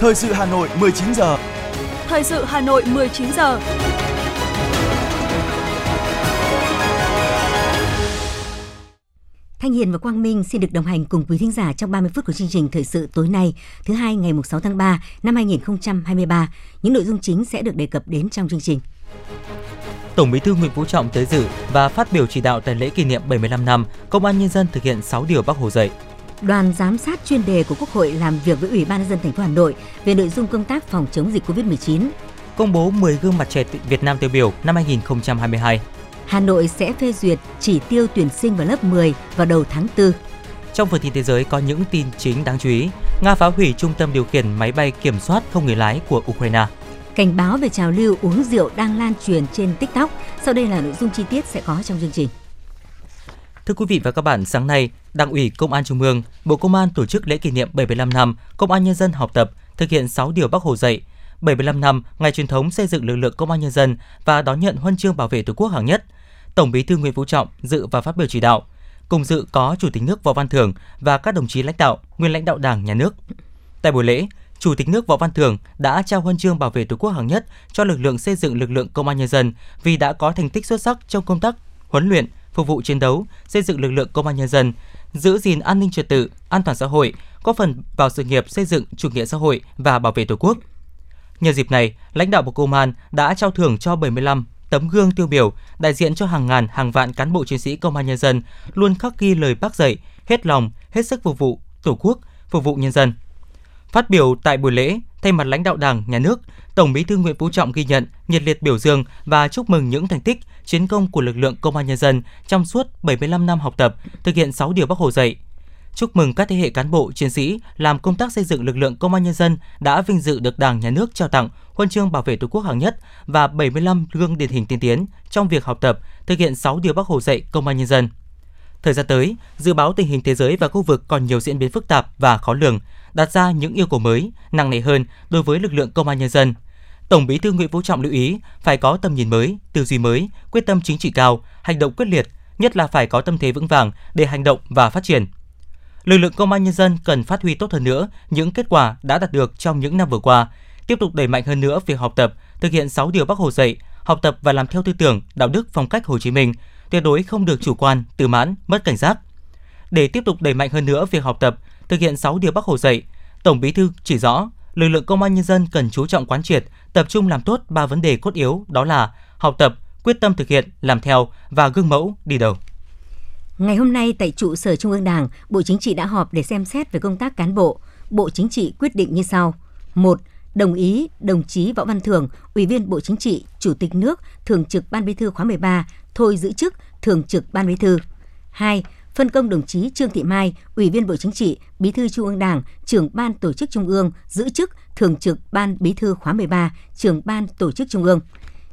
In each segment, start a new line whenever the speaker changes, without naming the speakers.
Thời sự Hà Nội 19 giờ.
Thời sự Hà Nội 19 giờ.
Thanh Hiền và Quang Minh xin được đồng hành cùng quý thính giả trong 30 phút của chương trình thời sự tối nay, thứ hai ngày 6 tháng 3 năm 2023. Những nội dung chính sẽ được đề cập đến trong chương trình.
Tổng Bí thư Nguyễn Phú Trọng tới dự và phát biểu chỉ đạo tại lễ kỷ niệm 75 năm Công an nhân dân thực hiện 6 điều Bác Hồ dạy.
Đoàn giám sát chuyên đề của Quốc hội làm việc với Ủy ban nhân dân thành phố Hà Nội về nội dung công tác phòng chống dịch Covid-19.
Công bố 10 gương mặt trẻ Việt Nam tiêu biểu năm 2022.
Hà Nội sẽ phê duyệt chỉ tiêu tuyển sinh vào lớp 10 vào đầu tháng 4.
Trong phần tin thế giới có những tin chính đáng chú ý. Nga phá hủy trung tâm điều khiển máy bay kiểm soát không người lái của Ukraine.
Cảnh báo về trào lưu uống rượu đang lan truyền trên TikTok. Sau đây là nội dung chi tiết sẽ có trong chương trình.
Thưa quý vị và các bạn, sáng nay, Đảng ủy Công an Trung ương, Bộ Công an tổ chức lễ kỷ niệm 75 năm Công an nhân dân học tập, thực hiện 6 điều Bác Hồ dạy, 75 năm ngày truyền thống xây dựng lực lượng Công an nhân dân và đón nhận huân chương bảo vệ Tổ quốc hạng nhất. Tổng Bí thư Nguyễn Phú Trọng dự và phát biểu chỉ đạo. Cùng dự có Chủ tịch nước Võ Văn Thưởng và các đồng chí lãnh đạo, nguyên lãnh đạo Đảng, Nhà nước. Tại buổi lễ, Chủ tịch nước Võ Văn Thưởng đã trao huân chương bảo vệ Tổ quốc hạng nhất cho lực lượng xây dựng lực lượng công an nhân dân vì đã có thành tích xuất sắc trong công tác huấn luyện, phục vụ chiến đấu, xây dựng lực lượng công an nhân dân, giữ gìn an ninh trật tự, an toàn xã hội, góp phần vào sự nghiệp xây dựng chủ nghĩa xã hội và bảo vệ Tổ quốc. Nhân dịp này, lãnh đạo Bộ Công an đã trao thưởng cho 75 tấm gương tiêu biểu đại diện cho hàng ngàn hàng vạn cán bộ chiến sĩ công an nhân dân luôn khắc ghi lời bác dạy, hết lòng, hết sức phục vụ Tổ quốc, phục vụ nhân dân. Phát biểu tại buổi lễ, thay mặt lãnh đạo Đảng, Nhà nước, Tổng Bí thư Nguyễn Phú Trọng ghi nhận, nhiệt liệt biểu dương và chúc mừng những thành tích, chiến công của lực lượng công an nhân dân trong suốt 75 năm học tập, thực hiện 6 điều Bác Hồ dạy. Chúc mừng các thế hệ cán bộ, chiến sĩ làm công tác xây dựng lực lượng công an nhân dân đã vinh dự được Đảng, Nhà nước trao tặng huân chương bảo vệ Tổ quốc hạng nhất và 75 gương điển hình tiên tiến trong việc học tập, thực hiện 6 điều Bác Hồ dạy công an nhân dân. Thời gian tới, dự báo tình hình thế giới và khu vực còn nhiều diễn biến phức tạp và khó lường, đặt ra những yêu cầu mới, nặng nề hơn đối với lực lượng công an nhân dân. Tổng Bí thư Nguyễn Phú Trọng lưu ý phải có tầm nhìn mới, tư duy mới, quyết tâm chính trị cao, hành động quyết liệt, nhất là phải có tâm thế vững vàng để hành động và phát triển. Lực lượng công an nhân dân cần phát huy tốt hơn nữa những kết quả đã đạt được trong những năm vừa qua, tiếp tục đẩy mạnh hơn nữa việc học tập, thực hiện 6 điều Bác Hồ dạy, học tập và làm theo tư tưởng, đạo đức phong cách Hồ Chí Minh, tuyệt đối không được chủ quan, tự mãn, mất cảnh giác. Để tiếp tục đẩy mạnh hơn nữa việc học tập, thực hiện 6 điều Bác Hồ dạy, Tổng Bí thư chỉ rõ, lực lượng công an nhân dân cần chú trọng quán triệt, tập trung làm tốt ba vấn đề cốt yếu đó là học tập, quyết tâm thực hiện, làm theo và gương mẫu đi đầu.
Ngày hôm nay tại trụ sở Trung ương Đảng, Bộ Chính trị đã họp để xem xét về công tác cán bộ. Bộ Chính trị quyết định như sau: 1. Đồng ý đồng chí Võ Văn Thưởng, Ủy viên Bộ Chính trị, Chủ tịch nước, Thường trực Ban Bí thư khóa 13 thôi giữ chức Thường trực Ban Bí thư. 2 phân công đồng chí Trương Thị Mai, Ủy viên Bộ Chính trị, Bí thư Trung ương Đảng, trưởng Ban Tổ chức Trung ương, giữ chức Thường trực Ban Bí thư khóa 13, trưởng Ban Tổ chức Trung ương.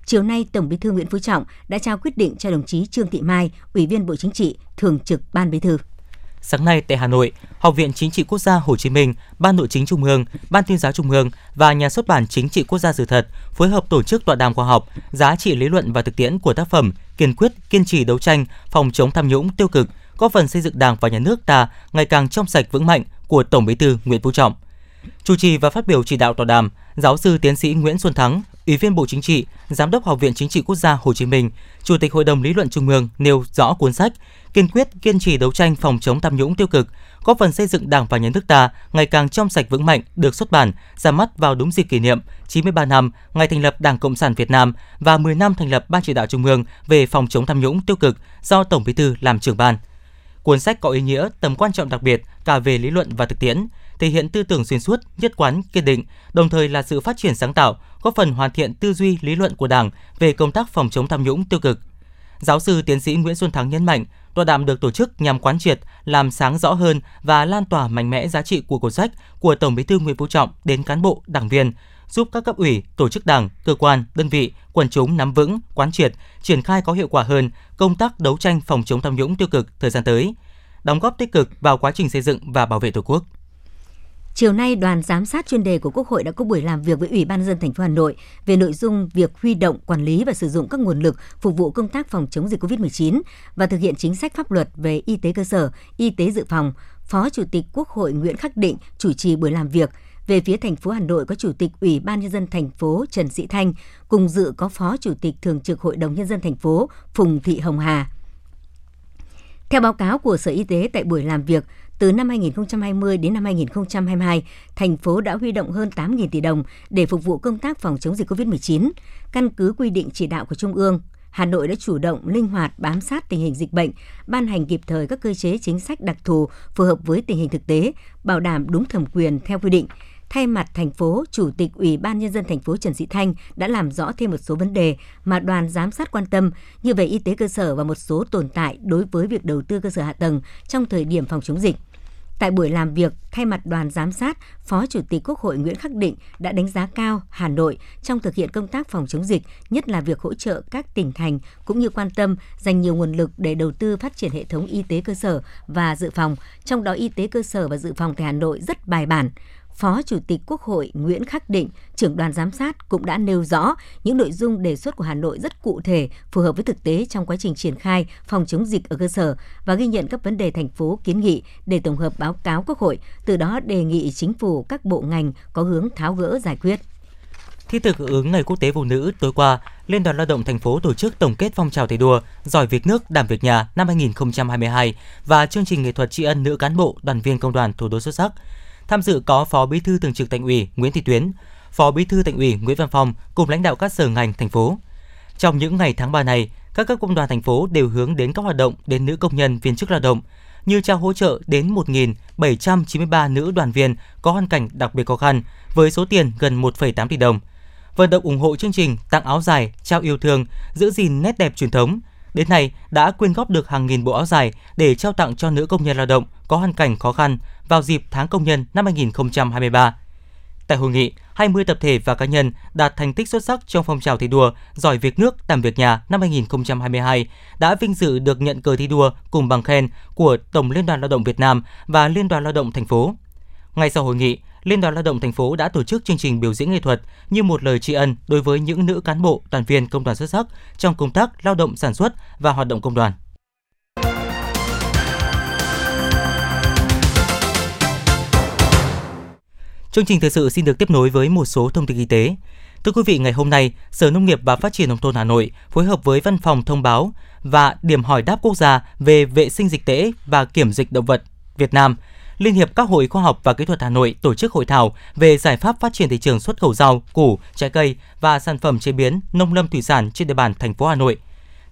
Chiều nay, Tổng Bí thư Nguyễn Phú Trọng đã trao quyết định cho đồng chí Trương Thị Mai, Ủy viên Bộ Chính trị, Thường trực Ban Bí thư.
Sáng nay tại Hà Nội, Học viện Chính trị Quốc gia Hồ Chí Minh, Ban Nội chính Trung ương, Ban tuyên giáo Trung ương và Nhà xuất bản Chính trị Quốc gia sự thật phối hợp tổ chức tọa đàm khoa học giá trị lý luận và thực tiễn của tác phẩm Kiên quyết kiên trì đấu tranh phòng chống tham nhũng tiêu cực, góp phần xây dựng Đảng và Nhà nước ta ngày càng trong sạch vững mạnh của Tổng Bí thư Nguyễn Phú Trọng. Chủ trì và phát biểu chỉ đạo tọa đàm, giáo sư tiến sĩ Nguyễn Xuân Thắng, Ủy viên Bộ Chính trị, Giám đốc Học viện Chính trị Quốc gia Hồ Chí Minh, Chủ tịch Hội đồng lý luận Trung ương nêu rõ cuốn sách kiên quyết kiên trì đấu tranh phòng chống tham nhũng tiêu cực, góp phần xây dựng Đảng và Nhà nước ta ngày càng trong sạch vững mạnh được xuất bản ra mắt vào đúng dịp kỷ niệm 93 năm ngày thành lập Đảng Cộng sản Việt Nam và 10 năm thành lập Ban chỉ đạo Trung ương về phòng chống tham nhũng tiêu cực do Tổng Bí thư làm trưởng ban. Cuốn sách có ý nghĩa tầm quan trọng đặc biệt cả về lý luận và thực tiễn, thể hiện tư tưởng xuyên suốt, nhất quán, kiên định, đồng thời là sự phát triển sáng tạo, góp phần hoàn thiện tư duy lý luận của Đảng về công tác phòng chống tham nhũng tiêu cực. Giáo sư tiến sĩ Nguyễn Xuân Thắng nhấn mạnh, tọa đàm được tổ chức nhằm quán triệt, làm sáng rõ hơn và lan tỏa mạnh mẽ giá trị của cuốn sách của Tổng Bí thư Nguyễn Phú Trọng đến cán bộ, đảng viên, giúp các cấp ủy, tổ chức đảng, cơ quan, đơn vị, quần chúng nắm vững, quán triệt, triển khai có hiệu quả hơn công tác đấu tranh phòng chống tham nhũng tiêu cực thời gian tới, đóng góp tích cực vào quá trình xây dựng và bảo vệ Tổ quốc.
Chiều nay, đoàn giám sát chuyên đề của Quốc hội đã có buổi làm việc với Ủy ban dân thành phố Hà Nội về nội dung việc huy động, quản lý và sử dụng các nguồn lực phục vụ công tác phòng chống dịch COVID-19 và thực hiện chính sách pháp luật về y tế cơ sở, y tế dự phòng. Phó Chủ tịch Quốc hội Nguyễn Khắc Định chủ trì buổi làm việc Về phía thành phố Hà Nội có Chủ tịch Ủy ban nhân dân thành phố Trần Sĩ Thanh, cùng dự có Phó Chủ tịch Thường trực Hội đồng nhân dân thành phố Phùng Thị Hồng Hà. Theo báo cáo của Sở Y tế tại buổi làm việc, từ năm 2020 đến năm 2022, thành phố đã huy động hơn 8.000 tỷ đồng để phục vụ công tác phòng chống dịch COVID-19. Căn cứ quy định chỉ đạo của Trung ương, Hà Nội đã chủ động, linh hoạt bám sát tình hình dịch bệnh, ban hành kịp thời các cơ chế chính sách đặc thù phù hợp với tình hình thực tế, bảo đảm đúng thẩm quyền theo quy định. Thay mặt thành phố, Chủ tịch Ủy ban Nhân dân thành phố Trần Sĩ Thanh đã làm rõ thêm một số vấn đề mà đoàn giám sát quan tâm như về y tế cơ sở và một số tồn tại đối với việc đầu tư cơ sở hạ tầng trong thời điểm phòng chống dịch. Tại buổi làm việc, thay mặt đoàn giám sát, Phó Chủ tịch Quốc hội Nguyễn Khắc Định đã đánh giá cao Hà Nội trong thực hiện công tác phòng chống dịch, nhất là việc hỗ trợ các tỉnh thành cũng như quan tâm dành nhiều nguồn lực để đầu tư phát triển hệ thống y tế cơ sở và dự phòng, trong đó y tế cơ sở và dự phòng tại Hà Nội rất bài bản. Phó Chủ tịch Quốc hội Nguyễn Khắc Định, trưởng đoàn giám sát cũng đã nêu rõ những nội dung đề xuất của Hà Nội rất cụ thể, phù hợp với thực tế trong quá trình triển khai phòng chống dịch ở cơ sở và ghi nhận các vấn đề thành phố kiến nghị để tổng hợp báo cáo Quốc hội, từ đó đề nghị chính phủ các bộ ngành có hướng tháo gỡ giải quyết.
Thi thực ứng Ngày Quốc tế Phụ nữ tối qua, Liên đoàn Lao động thành phố tổ chức tổng kết phong trào thi đua giỏi việc nước, đảm việc nhà năm 2022 và chương trình nghệ thuật tri ân nữ cán bộ, đoàn viên công đoàn thủ đô xuất sắc. Tham dự có Phó Bí thư Thường trực Thành ủy Nguyễn Thị Tuyến, Phó Bí thư Thành ủy Nguyễn Văn Phong cùng lãnh đạo các sở ngành thành phố. Trong những ngày tháng 3 này, các cấp công đoàn thành phố đều hướng đến các hoạt động đến nữ công nhân viên chức lao động như trao hỗ trợ đến 1.793 nữ đoàn viên có hoàn cảnh đặc biệt khó khăn với số tiền gần 1,8 tỷ đồng. Vận động ủng hộ chương trình tặng áo dài, trao yêu thương, giữ gìn nét đẹp truyền thống. Đến nay đã quyên góp được hàng nghìn bộ áo dài để trao tặng cho nữ công nhân lao động có hoàn cảnh khó khăn vào dịp tháng công nhân năm 2023. Tại hội nghị, 20 tập thể và cá nhân đạt thành tích xuất sắc trong phong trào thi đua giỏi việc nước, làm việc nhà năm 2022 đã vinh dự được nhận cờ thi đua cùng bằng khen của Tổng Liên đoàn Lao động Việt Nam và Liên đoàn Lao động thành phố. Ngay sau hội nghị, Liên đoàn Lao động thành phố đã tổ chức chương trình biểu diễn nghệ thuật như một lời tri ân đối với những nữ cán bộ, đoàn viên công đoàn xuất sắc trong công tác lao động sản xuất và hoạt động công đoàn. Chương trình thời sự xin được tiếp nối với một số thông tin y tế. Thưa quý vị, ngày hôm nay, Sở Nông nghiệp và Phát triển Nông thôn Hà Nội phối hợp với Văn phòng Thông báo và Điểm hỏi đáp quốc gia về vệ sinh dịch tễ và kiểm dịch động vật Việt Nam, Liên hiệp các hội khoa học và kỹ thuật Hà Nội tổ chức hội thảo về giải pháp phát triển thị trường xuất khẩu rau, củ, trái cây và sản phẩm chế biến nông lâm thủy sản trên địa bàn thành phố Hà Nội.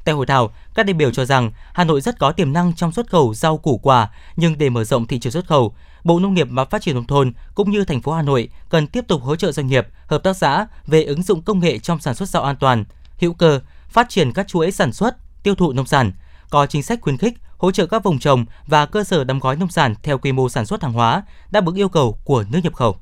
Tại hội thảo, các đại biểu cho rằng Hà Nội rất có tiềm năng trong xuất khẩu rau củ quả, nhưng để mở rộng thị trường xuất khẩu, Bộ Nông nghiệp và Phát triển nông thôn cũng như thành phố Hà Nội cần tiếp tục hỗ trợ doanh nghiệp, hợp tác xã về ứng dụng công nghệ trong sản xuất rau an toàn, hữu cơ, phát triển các chuỗi sản xuất, tiêu thụ nông sản, có chính sách khuyến khích hỗ trợ các vùng trồng và cơ sở đóng gói nông sản theo quy mô sản xuất hàng hóa đáp ứng yêu cầu của nước nhập khẩu.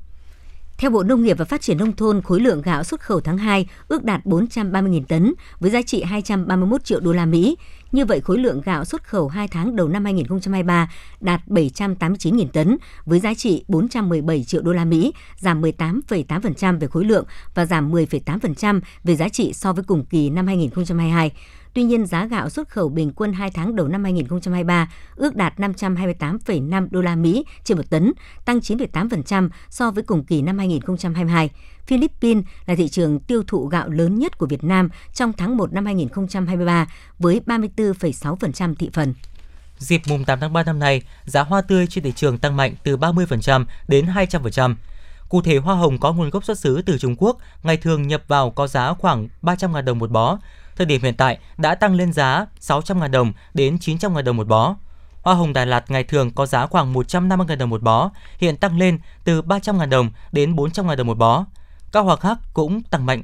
Theo Bộ Nông nghiệp và Phát triển Nông thôn, khối lượng gạo xuất khẩu tháng 2 ước đạt 430.000 tấn với giá trị 231 triệu đô la Mỹ. Như vậy, khối lượng gạo xuất khẩu 2 tháng đầu năm 2023 đạt 789.000 tấn với giá trị 417 triệu đô la Mỹ, giảm 18,8% về khối lượng và giảm 10,8% về giá trị so với cùng kỳ năm 2022. Tuy nhiên, giá gạo xuất khẩu bình quân 2 tháng đầu năm 2023 ước đạt 528,5 đô la Mỹ trên một tấn, tăng 9,8% so với cùng kỳ năm 2022. Philippines là thị trường tiêu thụ gạo lớn nhất của Việt Nam trong tháng 1 năm 2023 với 34,6% thị phần.
Dịp mùng 8 tháng 3 năm nay, giá hoa tươi trên thị trường tăng mạnh từ 30% đến 200%. Cụ thể, hoa hồng có nguồn gốc xuất xứ từ Trung Quốc, ngày thường nhập vào có giá khoảng 300.000 đồng một bó, thời điểm hiện tại đã tăng lên giá 600.000 đồng đến 900.000 đồng một bó. Hoa hồng Đà Lạt ngày thường có giá khoảng 150.000 đồng một bó, hiện tăng lên từ 300.000 đồng đến 400.000 đồng một bó. Các hoa khác cũng tăng mạnh.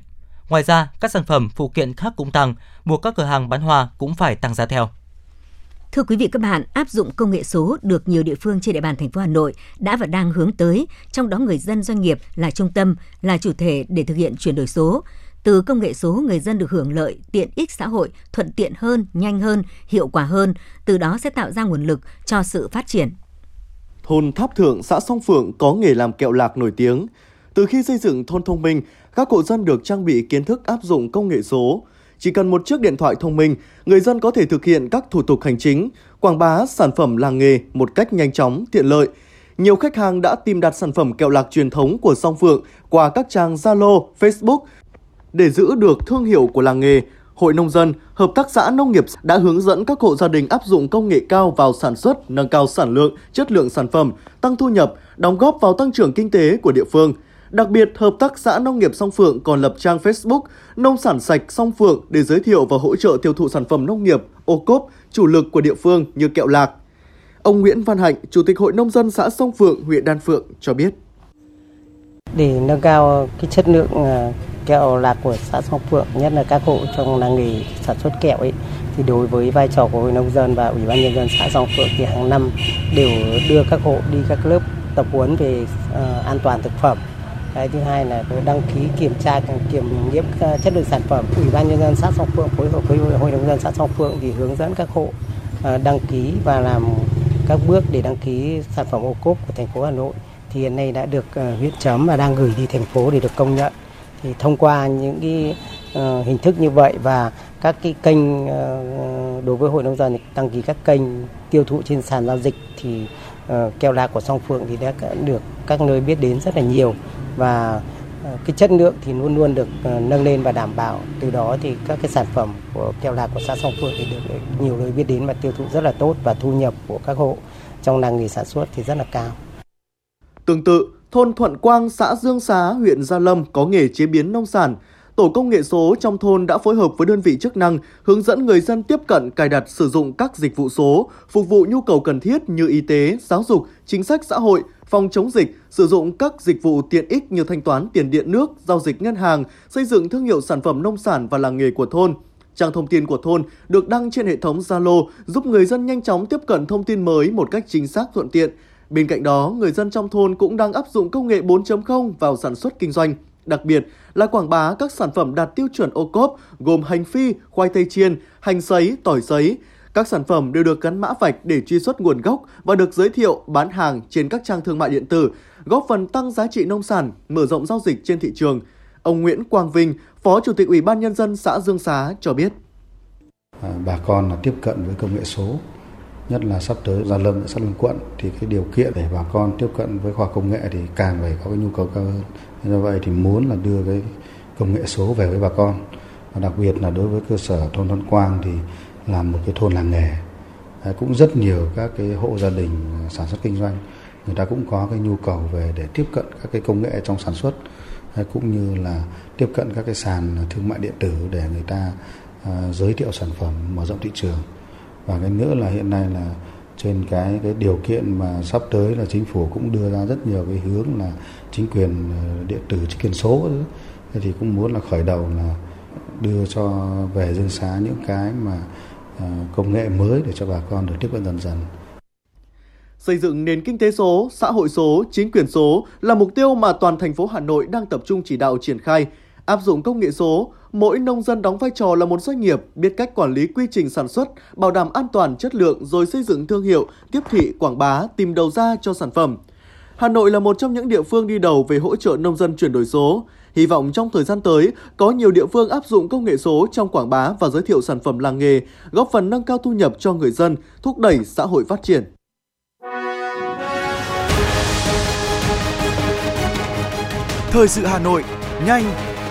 Ngoài ra, các sản phẩm phụ kiện khác cũng tăng, buộc các cửa hàng bán hoa cũng phải tăng giá theo.
Thưa quý vị các bạn, áp dụng công nghệ số được nhiều địa phương trên địa bàn thành phố Hà Nội đã và đang hướng tới, trong đó người dân doanh nghiệp là trung tâm, là chủ thể để thực hiện chuyển đổi số. Từ công nghệ số, người dân được hưởng lợi, tiện ích xã hội, thuận tiện hơn, nhanh hơn, hiệu quả hơn, từ đó sẽ tạo ra nguồn lực cho sự phát triển.
Thôn Tháp Thượng, xã Song Phượng có nghề làm kẹo lạc nổi tiếng. Từ khi xây dựng thôn thông minh, các hộ dân được trang bị kiến thức áp dụng công nghệ số. Chỉ cần một chiếc điện thoại thông minh, người dân có thể thực hiện các thủ tục hành chính, quảng bá sản phẩm làng nghề một cách nhanh chóng, tiện lợi. nhiều khách hàng đã tìm đặt sản phẩm kẹo lạc truyền thống của Song Phượng qua các trang Zalo, Facebook để giữ được thương hiệu của làng nghề. Hội nông dân, hợp tác xã nông nghiệp đã hướng dẫn các hộ gia đình áp dụng công nghệ cao vào sản xuất, nâng cao sản lượng, chất lượng sản phẩm, tăng thu nhập, đóng góp vào tăng trưởng kinh tế của địa phương. Đặc biệt, Hợp tác xã Nông nghiệp Song Phượng còn lập trang Facebook Nông sản sạch Song Phượng để giới thiệu và hỗ trợ tiêu thụ sản phẩm nông nghiệp, ô cốp, chủ lực của địa phương như kẹo lạc. Ông Nguyễn Văn Hạnh, Chủ tịch Hội Nông dân xã Song Phượng, huyện Đan Phượng cho biết.
Để nâng cao cái chất lượng à, kẹo lạc của xã Song Phượng, nhất là các hộ trong làng nghề sản xuất kẹo ấy, thì đối với vai trò của Hội Nông dân và Ủy ban Nhân dân xã Song Phượng thì hàng năm đều đưa các hộ đi các lớp tập huấn về uh, an toàn thực phẩm. Cái thứ hai là đăng ký kiểm tra kiểm nghiệm ờ, chất lượng sản phẩm. Ủy ban nhân dân xã song phượng phối hợp với hội nông dân xã song phượng thì hướng dẫn các hộ ờ, đăng ký và làm các bước để đăng ký sản phẩm ô cốp của thành phố hà nội. Thì hiện nay đã được huyện chấm và đang gửi đi thành phố để được công nhận thì thông qua những cái uh, hình thức như vậy và các cái kênh uh, đối với hội nông dân đăng ký các kênh tiêu thụ trên sàn giao dịch thì uh, keo lạc của song phượng thì đã được các nơi biết đến rất là nhiều và cái chất lượng thì luôn luôn được nâng lên và đảm bảo từ đó thì các cái sản phẩm của keo lạc của xã Song Phượng thì được nhiều nơi biết đến và tiêu thụ rất là tốt và thu nhập của các hộ trong làng nghề sản xuất thì rất là cao.
Tương tự, thôn Thuận Quang, xã Dương Xá, huyện Gia Lâm có nghề chế biến nông sản. Tổ công nghệ số trong thôn đã phối hợp với đơn vị chức năng hướng dẫn người dân tiếp cận cài đặt sử dụng các dịch vụ số, phục vụ nhu cầu cần thiết như y tế, giáo dục, chính sách xã hội, phòng chống dịch, sử dụng các dịch vụ tiện ích như thanh toán tiền điện nước, giao dịch ngân hàng, xây dựng thương hiệu sản phẩm nông sản và làng nghề của thôn. Trang thông tin của thôn được đăng trên hệ thống Zalo giúp người dân nhanh chóng tiếp cận thông tin mới một cách chính xác thuận tiện. Bên cạnh đó, người dân trong thôn cũng đang áp dụng công nghệ 4.0 vào sản xuất kinh doanh. Đặc biệt là quảng bá các sản phẩm đạt tiêu chuẩn ô cốp gồm hành phi, khoai tây chiên, hành sấy, tỏi sấy. Các sản phẩm đều được gắn mã vạch để truy xuất nguồn gốc và được giới thiệu bán hàng trên các trang thương mại điện tử, góp phần tăng giá trị nông sản, mở rộng giao dịch trên thị trường. Ông Nguyễn Quang Vinh, Phó Chủ tịch Ủy ban Nhân dân xã Dương Xá cho biết.
Bà con là tiếp cận với công nghệ số, nhất là sắp tới Gia Lâm, sắp Lâm Quận thì cái điều kiện để bà con tiếp cận với khoa công nghệ thì càng phải có cái nhu cầu cao hơn. Do vậy thì muốn là đưa cái công nghệ số về với bà con. Và đặc biệt là đối với cơ sở thôn thôn Quang thì là một cái thôn làng nghề. Cũng rất nhiều các cái hộ gia đình sản xuất kinh doanh người ta cũng có cái nhu cầu về để tiếp cận các cái công nghệ trong sản xuất cũng như là tiếp cận các cái sàn thương mại điện tử để người ta à, giới thiệu sản phẩm mở rộng thị trường và cái nữa là hiện nay là trên cái cái điều kiện mà sắp tới là chính phủ cũng đưa ra rất nhiều cái hướng là chính quyền ờ, điện tử chính quyền số thế thì cũng muốn là khởi đầu là đưa cho về dân xá những cái mà ờ, công nghệ mới để cho bà con được tiếp cận dần dần
Xây dựng nền kinh tế số, xã hội số, chính quyền số là mục tiêu mà toàn thành phố Hà Nội đang tập trung chỉ đạo triển khai. Áp dụng công nghệ số, mỗi nông dân đóng vai trò là một doanh nghiệp, biết cách quản lý quy trình sản xuất, bảo đảm an toàn chất lượng rồi xây dựng thương hiệu, tiếp thị, quảng bá, tìm đầu ra cho sản phẩm. Hà Nội là một trong những địa phương đi đầu về hỗ trợ nông dân chuyển đổi số. Hy vọng trong thời gian tới, có nhiều địa phương áp dụng công nghệ số trong quảng bá và giới thiệu sản phẩm làng nghề, góp phần nâng cao thu nhập cho người dân, thúc đẩy xã hội phát triển.
Thời sự Hà Nội, nhanh,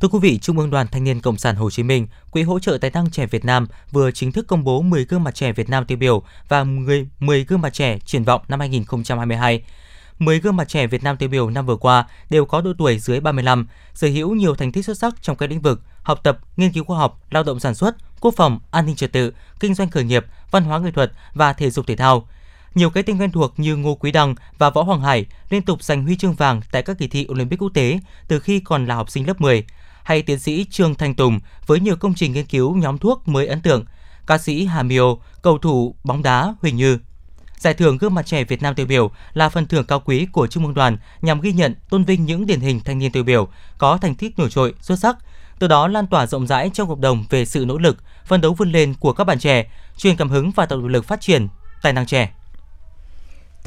Thưa quý vị, Trung ương Đoàn Thanh niên Cộng sản Hồ Chí Minh, Quỹ hỗ trợ tài năng trẻ Việt Nam vừa chính thức công bố 10 gương mặt trẻ Việt Nam tiêu biểu và 10, 10 gương mặt trẻ triển vọng năm 2022. 10 gương mặt trẻ Việt Nam tiêu biểu năm vừa qua đều có độ tuổi dưới 35, sở hữu nhiều thành tích xuất sắc trong các lĩnh vực học tập, nghiên cứu khoa học, lao động sản xuất, quốc phòng, an ninh trật tự, kinh doanh khởi nghiệp, văn hóa nghệ thuật và thể dục thể thao. Nhiều cái tên quen thuộc như Ngô Quý Đăng và Võ Hoàng Hải liên tục giành huy chương vàng tại các kỳ thi Olympic quốc tế từ khi còn là học sinh lớp 10 hay tiến sĩ Trương Thanh Tùng với nhiều công trình nghiên cứu nhóm thuốc mới ấn tượng, ca sĩ Hà Miêu, cầu thủ bóng đá Huỳnh Như. Giải thưởng gương mặt trẻ Việt Nam tiêu biểu là phần thưởng cao quý của Trung ương Đoàn nhằm ghi nhận, tôn vinh những điển hình thanh niên tiêu biểu có thành tích nổi trội, xuất sắc, từ đó lan tỏa rộng rãi trong cộng đồng về sự nỗ lực, phấn đấu vươn lên của các bạn trẻ, truyền cảm hứng và tạo động lực phát triển tài năng trẻ.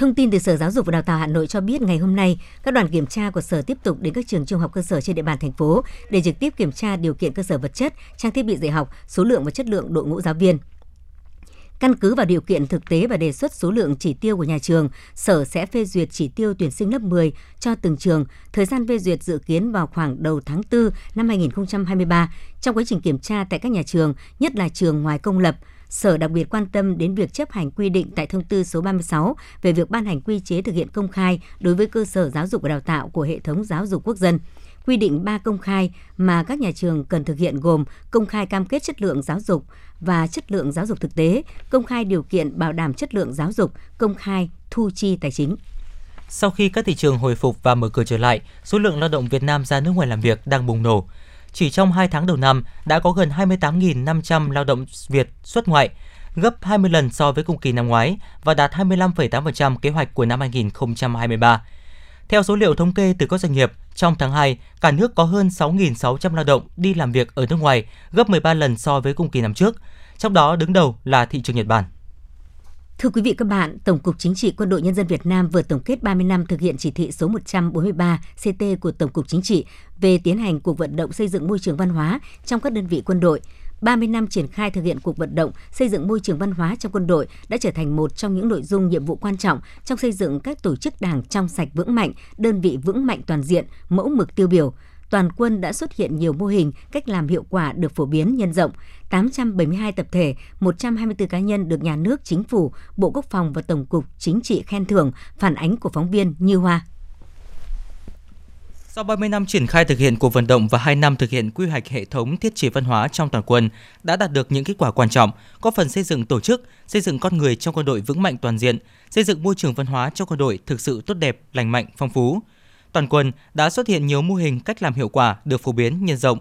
Thông tin từ Sở Giáo dục và Đào tạo Hà Nội cho biết ngày hôm nay, các đoàn kiểm tra của Sở tiếp tục đến các trường trung học cơ sở trên địa bàn thành phố để trực tiếp kiểm tra điều kiện cơ sở vật chất, trang thiết bị dạy học, số lượng và chất lượng đội ngũ giáo viên. Căn cứ vào điều kiện thực tế và đề xuất số lượng chỉ tiêu của nhà trường, Sở sẽ phê duyệt chỉ tiêu tuyển sinh lớp 10 cho từng trường. Thời gian phê duyệt dự kiến vào khoảng đầu tháng 4 năm 2023. Trong quá trình kiểm tra tại các nhà trường, nhất là trường ngoài công lập, Sở đặc biệt quan tâm đến việc chấp hành quy định tại thông tư số 36 về việc ban hành quy chế thực hiện công khai đối với cơ sở giáo dục và đào tạo của hệ thống giáo dục quốc dân. Quy định 3 công khai mà các nhà trường cần thực hiện gồm công khai cam kết chất lượng giáo dục và chất lượng giáo dục thực tế, công khai điều kiện bảo đảm chất lượng giáo dục, công khai thu chi tài chính.
Sau khi các thị trường hồi phục và mở cửa trở lại, số lượng lao động Việt Nam ra nước ngoài làm việc đang bùng nổ. Chỉ trong 2 tháng đầu năm đã có gần 28.500 lao động Việt xuất ngoại, gấp 20 lần so với cùng kỳ năm ngoái và đạt 25,8% kế hoạch của năm 2023. Theo số liệu thống kê từ các doanh nghiệp, trong tháng 2, cả nước có hơn 6.600 lao động đi làm việc ở nước ngoài, gấp 13 lần so với cùng kỳ năm trước. Trong đó đứng đầu là thị trường Nhật Bản.
Thưa quý vị các bạn, Tổng cục Chính trị Quân đội Nhân dân Việt Nam vừa tổng kết 30 năm thực hiện chỉ thị số 143 CT của Tổng cục Chính trị về tiến hành cuộc vận động xây dựng môi trường văn hóa trong các đơn vị quân đội. 30 năm triển khai thực hiện cuộc vận động xây dựng môi trường văn hóa trong quân đội đã trở thành một trong những nội dung nhiệm vụ quan trọng trong xây dựng các tổ chức đảng trong sạch vững mạnh, đơn vị vững mạnh toàn diện, mẫu mực tiêu biểu toàn quân đã xuất hiện nhiều mô hình cách làm hiệu quả được phổ biến nhân rộng. 872 tập thể, 124 cá nhân được nhà nước, chính phủ, Bộ Quốc phòng và Tổng cục Chính trị khen thưởng, phản ánh của phóng viên Như Hoa.
Sau 30 năm triển khai thực hiện cuộc vận động và 2 năm thực hiện quy hoạch hệ thống thiết chế văn hóa trong toàn quân đã đạt được những kết quả quan trọng, có phần xây dựng tổ chức, xây dựng con người trong quân đội vững mạnh toàn diện, xây dựng môi trường văn hóa trong quân đội thực sự tốt đẹp, lành mạnh, phong phú. Toàn quân đã xuất hiện nhiều mô hình cách làm hiệu quả được phổ biến nhân rộng.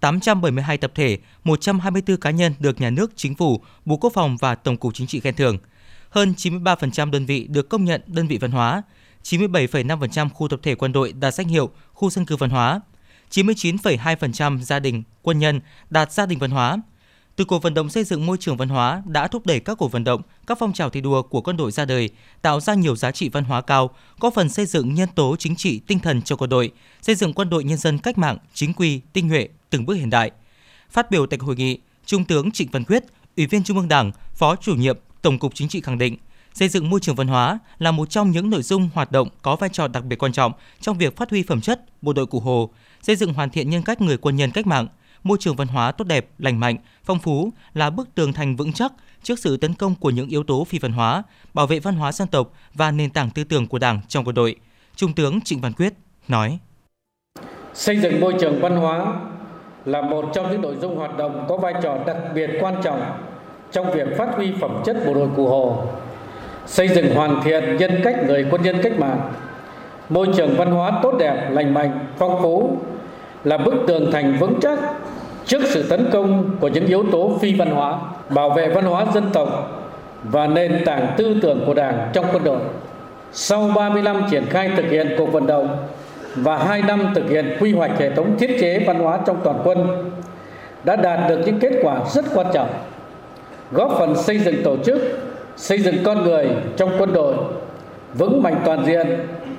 872 tập thể, 124 cá nhân được nhà nước, chính phủ, Bộ Quốc phòng và Tổng cục Chính trị khen thưởng. Hơn 93% đơn vị được công nhận đơn vị văn hóa, 97,5% khu tập thể quân đội đạt danh hiệu khu dân cư văn hóa, 99,2% gia đình quân nhân đạt gia đình văn hóa. Từ cuộc vận động xây dựng môi trường văn hóa đã thúc đẩy các cuộc vận động, các phong trào thi đua của quân đội ra đời, tạo ra nhiều giá trị văn hóa cao, có phần xây dựng nhân tố chính trị tinh thần cho quân đội, xây dựng quân đội nhân dân cách mạng, chính quy, tinh nhuệ, từng bước hiện đại. Phát biểu tại hội nghị, Trung tướng Trịnh Văn Quyết, Ủy viên Trung ương Đảng, Phó chủ nhiệm Tổng cục Chính trị khẳng định, Xây dựng môi trường văn hóa là một trong những nội dung hoạt động có vai trò đặc biệt quan trọng trong việc phát huy phẩm chất bộ đội Cụ Hồ, xây dựng hoàn thiện nhân cách người quân nhân cách mạng. Môi trường văn hóa tốt đẹp, lành mạnh, phong phú là bức tường thành vững chắc trước sự tấn công của những yếu tố phi văn hóa, bảo vệ văn hóa dân tộc và nền tảng tư tưởng của Đảng trong quân đội. Trung tướng Trịnh Văn Quyết nói:
Xây dựng môi trường văn hóa là một trong những nội dung hoạt động có vai trò đặc biệt quan trọng trong việc phát huy phẩm chất bộ đội Cụ Hồ xây dựng hoàn thiện nhân cách người quân nhân cách mạng môi trường văn hóa tốt đẹp lành mạnh phong phú là bức tường thành vững chắc trước sự tấn công của những yếu tố phi văn hóa bảo vệ văn hóa dân tộc và nền tảng tư tưởng của đảng trong quân đội sau 30 năm triển khai thực hiện cuộc vận động và 2 năm thực hiện quy hoạch hệ thống thiết chế văn hóa trong toàn quân đã đạt được những kết quả rất quan trọng góp phần xây dựng tổ chức xây dựng con người trong quân đội vững mạnh toàn diện,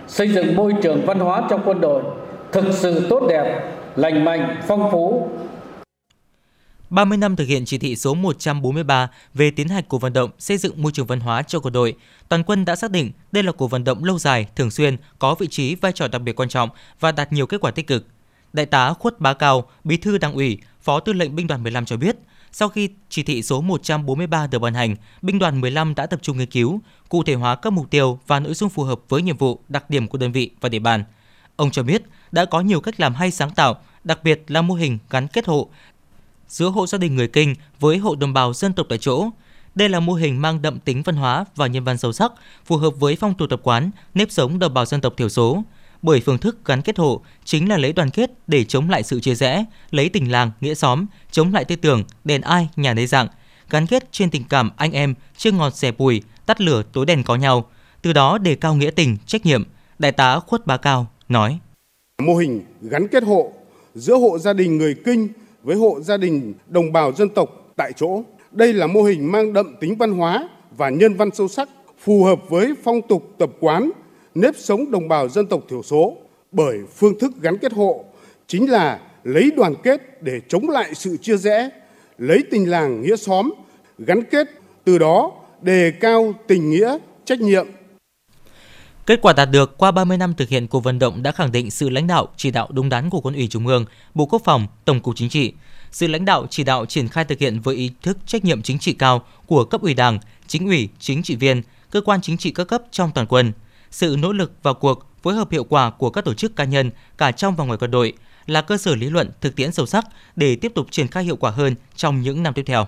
xây dựng môi trường văn hóa trong quân đội thực sự tốt đẹp, lành mạnh, phong phú.
30 năm thực hiện chỉ thị số 143 về tiến hành cuộc vận động xây dựng môi trường văn hóa cho quân đội, toàn quân đã xác định đây là cuộc vận động lâu dài, thường xuyên, có vị trí vai trò đặc biệt quan trọng và đạt nhiều kết quả tích cực. Đại tá Khuất Bá Cao, Bí thư Đảng ủy, Phó Tư lệnh Binh đoàn 15 cho biết, sau khi chỉ thị số 143 được ban hành, binh đoàn 15 đã tập trung nghiên cứu, cụ thể hóa các mục tiêu và nội dung phù hợp với nhiệm vụ, đặc điểm của đơn vị và địa bàn. Ông cho biết đã có nhiều cách làm hay sáng tạo, đặc biệt là mô hình gắn kết hộ giữa hộ gia đình người Kinh với hộ đồng bào dân tộc tại chỗ. Đây là mô hình mang đậm tính văn hóa và nhân văn sâu sắc, phù hợp với phong tục tập quán, nếp sống đồng bào dân tộc thiểu số, bởi phương thức gắn kết hộ chính là lấy đoàn kết để chống lại sự chia rẽ, lấy tình làng, nghĩa xóm, chống lại tư tưởng, đèn ai, nhà nấy dạng, gắn kết trên tình cảm anh em, chưa ngọt xẻ bùi, tắt lửa tối đèn có nhau, từ đó đề cao nghĩa tình, trách nhiệm, Đại tá Khuất Bá Cao nói.
Mô hình gắn kết hộ giữa hộ gia đình người Kinh với hộ gia đình đồng bào dân tộc tại chỗ. Đây là mô hình mang đậm tính văn hóa và nhân văn sâu sắc, phù hợp với phong tục tập quán, nếp sống đồng bào dân tộc thiểu số bởi phương thức gắn kết hộ chính là lấy đoàn kết để chống lại sự chia rẽ, lấy tình làng nghĩa xóm, gắn kết, từ đó đề cao tình nghĩa, trách nhiệm.
Kết quả đạt được qua 30 năm thực hiện cuộc vận động đã khẳng định sự lãnh đạo, chỉ đạo đúng đắn của Quân ủy Trung ương, Bộ Quốc phòng, Tổng cục Chính trị, sự lãnh đạo chỉ đạo triển khai thực hiện với ý thức trách nhiệm chính trị cao của cấp ủy Đảng, chính ủy, chính trị viên, cơ quan chính trị các cấp trong toàn quân, sự nỗ lực vào cuộc phối hợp hiệu quả của các tổ chức cá nhân cả trong và ngoài quân đội là cơ sở lý luận thực tiễn sâu sắc để tiếp tục triển khai hiệu quả hơn trong những năm tiếp theo.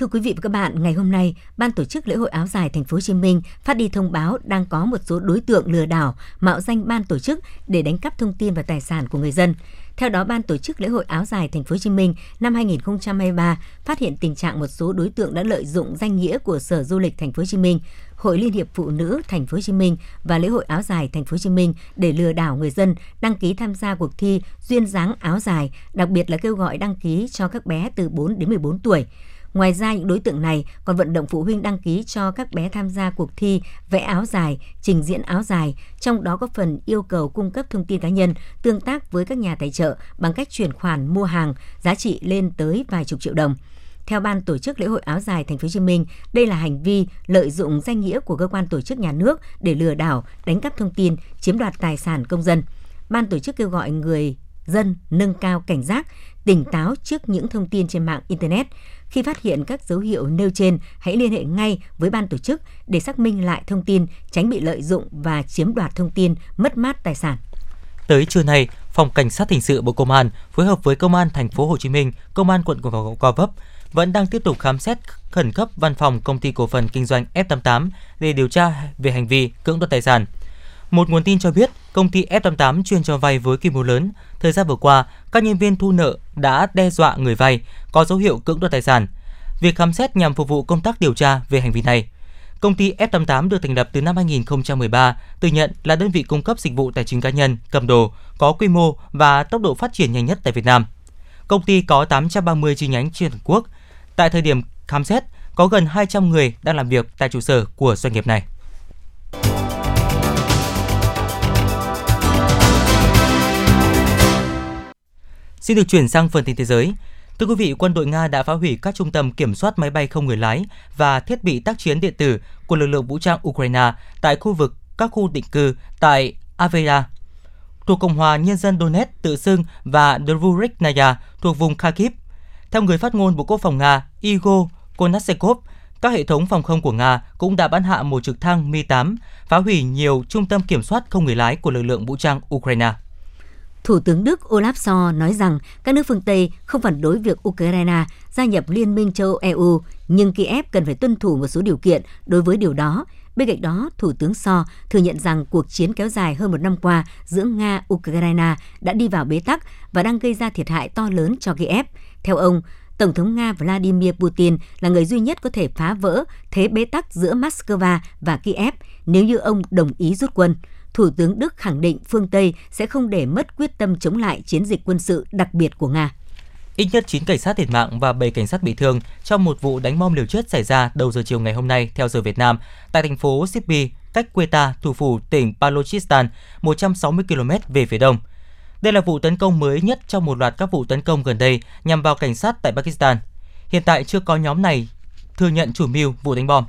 Thưa quý vị và các bạn, ngày hôm nay, Ban tổ chức lễ hội áo dài Thành phố Hồ Chí Minh phát đi thông báo đang có một số đối tượng lừa đảo mạo danh ban tổ chức để đánh cắp thông tin và tài sản của người dân. Theo đó, Ban tổ chức lễ hội áo dài Thành phố Hồ Chí Minh năm 2023 phát hiện tình trạng một số đối tượng đã lợi dụng danh nghĩa của Sở Du lịch Thành phố Hồ Chí Minh, Hội Liên hiệp Phụ nữ Thành phố Hồ Chí Minh và lễ hội áo dài Thành phố Hồ Chí Minh để lừa đảo người dân đăng ký tham gia cuộc thi duyên dáng áo dài, đặc biệt là kêu gọi đăng ký cho các bé từ 4 đến 14 tuổi. Ngoài ra, những đối tượng này còn vận động phụ huynh đăng ký cho các bé tham gia cuộc thi vẽ áo dài, trình diễn áo dài, trong đó có phần yêu cầu cung cấp thông tin cá nhân, tương tác với các nhà tài trợ bằng cách chuyển khoản mua hàng giá trị lên tới vài chục triệu đồng. Theo ban tổ chức lễ hội áo dài Thành phố Hồ Chí Minh, đây là hành vi lợi dụng danh nghĩa của cơ quan tổ chức nhà nước để lừa đảo, đánh cắp thông tin, chiếm đoạt tài sản công dân. Ban tổ chức kêu gọi người dân nâng cao cảnh giác, tỉnh táo trước những thông tin trên mạng internet. Khi phát hiện các dấu hiệu nêu trên, hãy liên hệ ngay với ban tổ chức để xác minh lại thông tin, tránh bị lợi dụng và chiếm đoạt thông tin, mất mát tài sản.
Tới trưa nay, Phòng Cảnh sát hình sự Bộ Công an phối hợp với Công an thành phố Hồ Chí Minh, Công an quận Gò Vấp vẫn đang tiếp tục khám xét khẩn cấp văn phòng công ty cổ phần kinh doanh F88 để điều tra về hành vi cưỡng đoạt tài sản. Một nguồn tin cho biết, công ty F88 chuyên cho vay với quy mô lớn. Thời gian vừa qua, các nhân viên thu nợ đã đe dọa người vay, có dấu hiệu cưỡng đoạt tài sản. Việc khám xét nhằm phục vụ công tác điều tra về hành vi này. Công ty F88 được thành lập từ năm 2013, tự nhận là đơn vị cung cấp dịch vụ tài chính cá nhân, cầm đồ, có quy mô và tốc độ phát triển nhanh nhất tại Việt Nam. Công ty có 830 chi nhánh trên toàn quốc. Tại thời điểm khám xét, có gần 200 người đang làm việc tại trụ sở của doanh nghiệp này. Xin được chuyển sang phần tin thế giới. Thưa quý vị, quân đội Nga đã phá hủy các trung tâm kiểm soát máy bay không người lái và thiết bị tác chiến điện tử của lực lượng vũ trang Ukraine tại khu vực các khu định cư tại Avera thuộc Cộng hòa Nhân dân Donetsk tự xưng và Dvoriknaya thuộc vùng Kharkiv. Theo người phát ngôn Bộ Quốc phòng Nga Igor Konashenkov, các hệ thống phòng không của Nga cũng đã bắn hạ một trực thăng Mi-8, phá hủy nhiều trung tâm kiểm soát không người lái của lực lượng vũ trang Ukraine.
Thủ tướng Đức Olaf Scholz nói rằng các nước phương Tây không phản đối việc Ukraine gia nhập Liên minh châu Âu EU, nhưng Kiev cần phải tuân thủ một số điều kiện đối với điều đó. Bên cạnh đó, Thủ tướng So thừa nhận rằng cuộc chiến kéo dài hơn một năm qua giữa Nga-Ukraine đã đi vào bế tắc và đang gây ra thiệt hại to lớn cho Kiev. Theo ông, Tổng thống Nga Vladimir Putin là người duy nhất có thể phá vỡ thế bế tắc giữa Moscow và Kiev nếu như ông đồng ý rút quân. Thủ tướng Đức khẳng định phương Tây sẽ không để mất quyết tâm chống lại chiến dịch quân sự đặc biệt của Nga.
Ít nhất 9 cảnh sát thiệt mạng và 7 cảnh sát bị thương trong một vụ đánh bom liều chết xảy ra đầu giờ chiều ngày hôm nay theo giờ Việt Nam tại thành phố Sipi, cách Quetta, thủ phủ tỉnh Balochistan, 160 km về phía đông. Đây là vụ tấn công mới nhất trong một loạt các vụ tấn công gần đây nhằm vào cảnh sát tại Pakistan. Hiện tại chưa có nhóm này thừa nhận chủ mưu vụ đánh bom.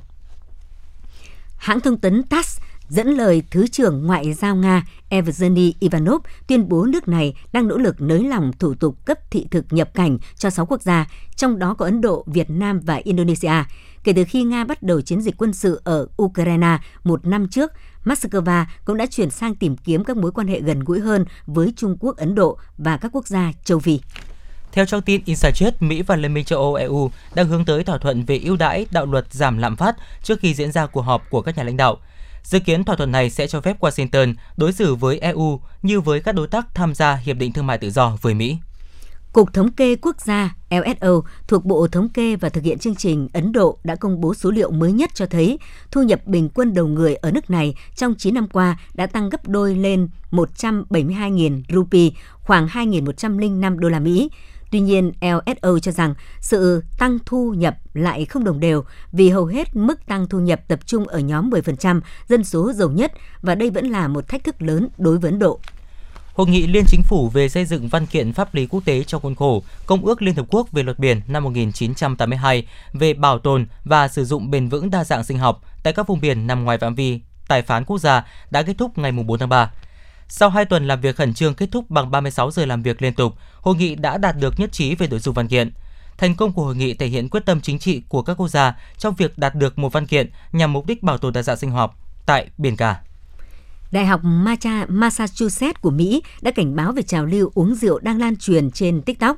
Hãng thông tấn TASS dẫn lời Thứ trưởng Ngoại giao Nga Evgeny Ivanov tuyên bố nước này đang nỗ lực nới lỏng thủ tục cấp thị thực nhập cảnh cho 6 quốc gia, trong đó có Ấn Độ, Việt Nam và Indonesia. Kể từ khi Nga bắt đầu chiến dịch quân sự ở Ukraine một năm trước, Moscow cũng đã chuyển sang tìm kiếm các mối quan hệ gần gũi hơn với Trung Quốc, Ấn Độ và các quốc gia châu Phi.
Theo trang tin Insight, Mỹ và Liên minh châu Âu EU đang hướng tới thỏa thuận về ưu đãi đạo luật giảm lạm phát trước khi diễn ra cuộc họp của các nhà lãnh đạo. Dự kiến thỏa thuận này sẽ cho phép Washington đối xử với EU như với các đối tác tham gia Hiệp định Thương mại Tự do với Mỹ.
Cục Thống kê Quốc gia LSO thuộc Bộ Thống kê và Thực hiện chương trình Ấn Độ đã công bố số liệu mới nhất cho thấy thu nhập bình quân đầu người ở nước này trong 9 năm qua đã tăng gấp đôi lên 172.000 rupee, khoảng 2.105 đô la Mỹ. Tuy nhiên, LSO cho rằng sự tăng thu nhập lại không đồng đều vì hầu hết mức tăng thu nhập tập trung ở nhóm 10% dân số giàu nhất và đây vẫn là một thách thức lớn đối với Ấn Độ.
Hội nghị Liên Chính phủ về xây dựng văn kiện pháp lý quốc tế trong khuôn khổ Công ước Liên Hợp Quốc về luật biển năm 1982 về bảo tồn và sử dụng bền vững đa dạng sinh học tại các vùng biển nằm ngoài phạm vi tài phán quốc gia đã kết thúc ngày 4 tháng 3. Sau 2 tuần làm việc khẩn trương kết thúc bằng 36 giờ làm việc liên tục, hội nghị đã đạt được nhất trí về nội dung văn kiện. Thành công của hội nghị thể hiện quyết tâm chính trị của các quốc gia trong việc đạt được một văn kiện nhằm mục đích bảo tồn đa dạng sinh học tại biển cả.
Đại học Massachusetts của Mỹ đã cảnh báo về trào lưu uống rượu đang lan truyền trên TikTok.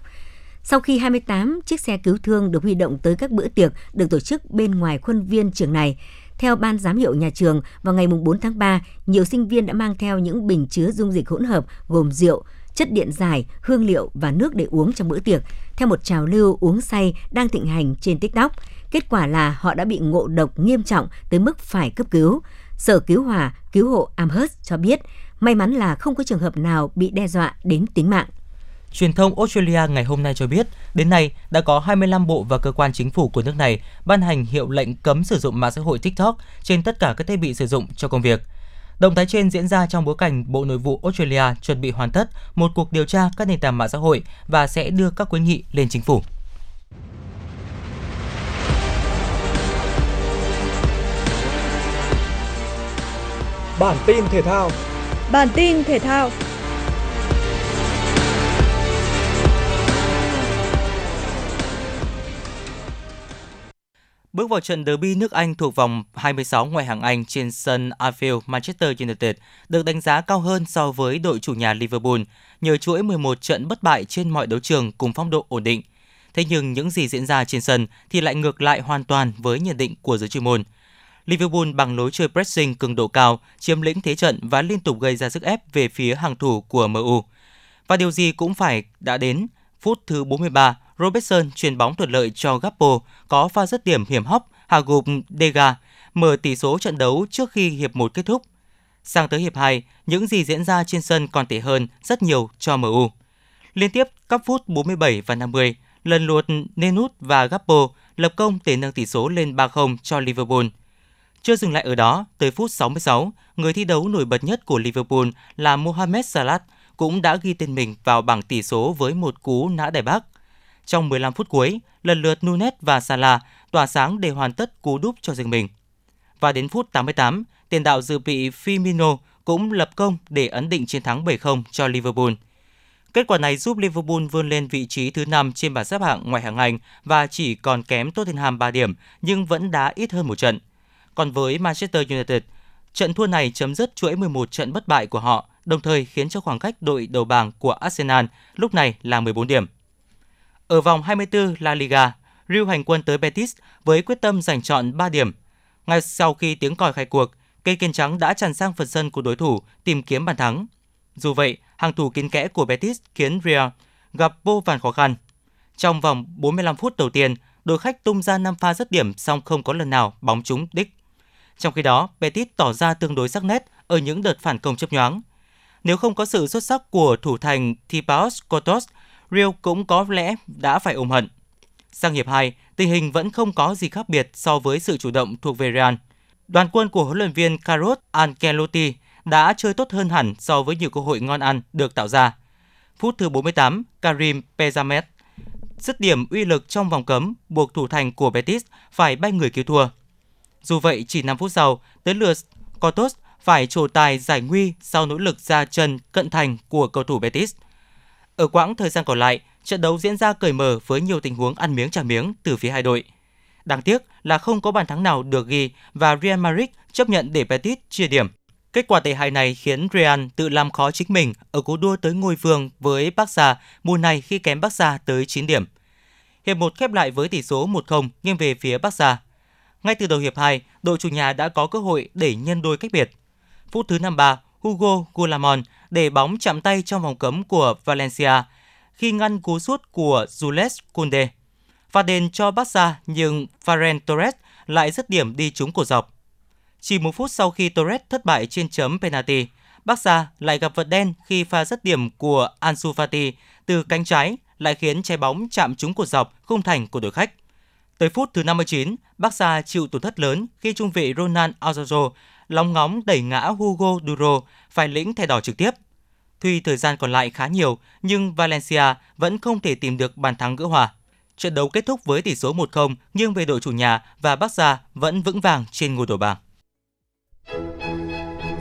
Sau khi 28 chiếc xe cứu thương được huy động tới các bữa tiệc được tổ chức bên ngoài khuôn viên trường này, theo ban giám hiệu nhà trường, vào ngày 4 tháng 3, nhiều sinh viên đã mang theo những bình chứa dung dịch hỗn hợp gồm rượu, chất điện giải, hương liệu và nước để uống trong bữa tiệc, theo một trào lưu uống say đang thịnh hành trên TikTok. Kết quả là họ đã bị ngộ độc nghiêm trọng tới mức phải cấp cứu. Sở Cứu hỏa, Cứu hộ Amherst cho biết, may mắn là không có trường hợp nào bị đe dọa đến tính mạng.
Truyền thông Australia ngày hôm nay cho biết, đến nay đã có 25 bộ và cơ quan chính phủ của nước này ban hành hiệu lệnh cấm sử dụng mạng xã hội TikTok trên tất cả các thiết bị sử dụng cho công việc. Động thái trên diễn ra trong bối cảnh Bộ Nội vụ Australia chuẩn bị hoàn tất một cuộc điều tra các nền tảng mạng xã hội và sẽ đưa các khuyến nghị lên chính phủ.
Bản tin thể thao
Bản tin thể thao
Bước vào trận derby nước Anh thuộc vòng 26 ngoại hạng Anh trên sân Anfield, Manchester United được đánh giá cao hơn so với đội chủ nhà Liverpool nhờ chuỗi 11 trận bất bại trên mọi đấu trường cùng phong độ ổn định. Thế nhưng những gì diễn ra trên sân thì lại ngược lại hoàn toàn với nhận định của giới chuyên môn. Liverpool bằng lối chơi pressing cường độ cao, chiếm lĩnh thế trận và liên tục gây ra sức ép về phía hàng thủ của MU. Và điều gì cũng phải đã đến phút thứ 43, Robertson truyền bóng thuận lợi cho Gappo có pha dứt điểm hiểm hóc hạ gục Dega, mở tỷ số trận đấu trước khi hiệp 1 kết thúc. Sang tới hiệp 2, những gì diễn ra trên sân còn tệ hơn rất nhiều cho MU. Liên tiếp các phút 47 và 50, lần lượt Nenut và Gappo lập công để nâng tỷ số lên 3-0 cho Liverpool. Chưa dừng lại ở đó, tới phút 66, người thi đấu nổi bật nhất của Liverpool là Mohamed Salah cũng đã ghi tên mình vào bảng tỷ số với một cú nã đại bác. Trong 15 phút cuối, lần lượt Nunes và Salah tỏa sáng để hoàn tất cú đúp cho riêng mình. Và đến phút 88, tiền đạo dự bị Firmino cũng lập công để ấn định chiến thắng 7-0 cho Liverpool. Kết quả này giúp Liverpool vươn lên vị trí thứ 5 trên bảng xếp hạng ngoại hạng Anh và chỉ còn kém Tottenham 3 điểm nhưng vẫn đá ít hơn một trận. Còn với Manchester United, trận thua này chấm dứt chuỗi 11 trận bất bại của họ, đồng thời khiến cho khoảng cách đội đầu bảng của Arsenal lúc này là 14 điểm. Ở vòng 24 La Liga, Real hành quân tới Betis với quyết tâm giành chọn 3 điểm. Ngay sau khi tiếng còi khai cuộc, cây kiên trắng đã tràn sang phần sân của đối thủ tìm kiếm bàn thắng. Dù vậy, hàng thủ kín kẽ của Betis khiến Real gặp vô vàn khó khăn. Trong vòng 45 phút đầu tiên, đội khách tung ra 5 pha dứt điểm song không có lần nào bóng trúng đích. Trong khi đó, Betis tỏ ra tương đối sắc nét ở những đợt phản công chấp nhoáng. Nếu không có sự xuất sắc của thủ thành Thibaut Courtois, Real cũng có lẽ đã phải ôm hận. Sang hiệp 2, tình hình vẫn không có gì khác biệt so với sự chủ động thuộc về Real. Đoàn quân của huấn luyện viên Carlos Ancelotti đã chơi tốt hơn hẳn so với nhiều cơ hội ngon ăn được tạo ra. Phút thứ 48, Karim Pejamet dứt điểm uy lực trong vòng cấm buộc thủ thành của Betis phải bay người cứu thua. Dù vậy, chỉ 5 phút sau, tới lượt Cotos phải trổ tài giải nguy sau nỗ lực ra chân cận thành của cầu thủ Betis. Ở quãng thời gian còn lại, trận đấu diễn ra cởi mở với nhiều tình huống ăn miếng trả miếng từ phía hai đội. Đáng tiếc là không có bàn thắng nào được ghi và Real Madrid chấp nhận để Betis chia điểm. Kết quả tệ hại này khiến Real tự làm khó chính mình ở cuộc đua tới ngôi vương với Barca mùa này khi kém Barca tới 9 điểm. Hiệp 1 khép lại với tỷ số 1-0 nghiêng về phía Barca. Ngay từ đầu hiệp 2, đội chủ nhà đã có cơ hội để nhân đôi cách biệt. Phút thứ 53, Hugo Gulamon để bóng chạm tay trong vòng cấm của Valencia khi ngăn cú sút của Jules Koundé. Và đền cho Barca nhưng Ferran Torres lại dứt điểm đi trúng cổ dọc. Chỉ một phút sau khi Torres thất bại trên chấm penalty, Barca lại gặp vật đen khi pha dứt điểm của Ansu Fati từ cánh trái lại khiến trái bóng chạm trúng cột dọc khung thành của đội khách. Tới phút thứ 59, Barca chịu tổn thất lớn khi trung vệ Ronald Araujo lóng ngóng đẩy ngã Hugo Duro phải lĩnh thẻ đỏ trực tiếp. Tuy thời gian còn lại khá nhiều, nhưng Valencia vẫn không thể tìm được bàn thắng gỡ hòa. Trận đấu kết thúc với tỷ số 1-0 nhưng về đội chủ nhà và Barca vẫn vững vàng trên ngôi đầu bảng.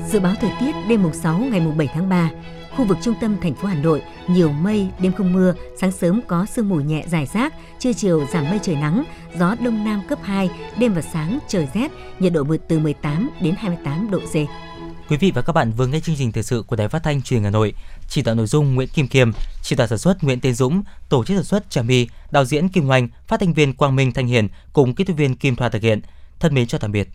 Dự báo thời tiết đêm mùng 6 ngày mùng 7 tháng 3, khu vực trung tâm thành phố Hà Nội nhiều mây, đêm không mưa, sáng sớm có sương mù nhẹ rải rác, trưa chiều giảm mây trời nắng, gió đông nam cấp 2, đêm và sáng trời rét, nhiệt độ từ 18 đến 28 độ C.
Quý vị và các bạn vừa nghe chương trình thời sự của Đài Phát thanh Truyền hình Hà Nội. Chỉ đạo nội dung Nguyễn Kim Kiêm, chỉ đạo sản xuất Nguyễn Tiến Dũng, tổ chức sản xuất Trà My, đạo diễn Kim Hoành, phát thanh viên Quang Minh Thanh Hiền cùng kỹ thuật viên Kim Thoa thực hiện. Thân mến chào tạm biệt.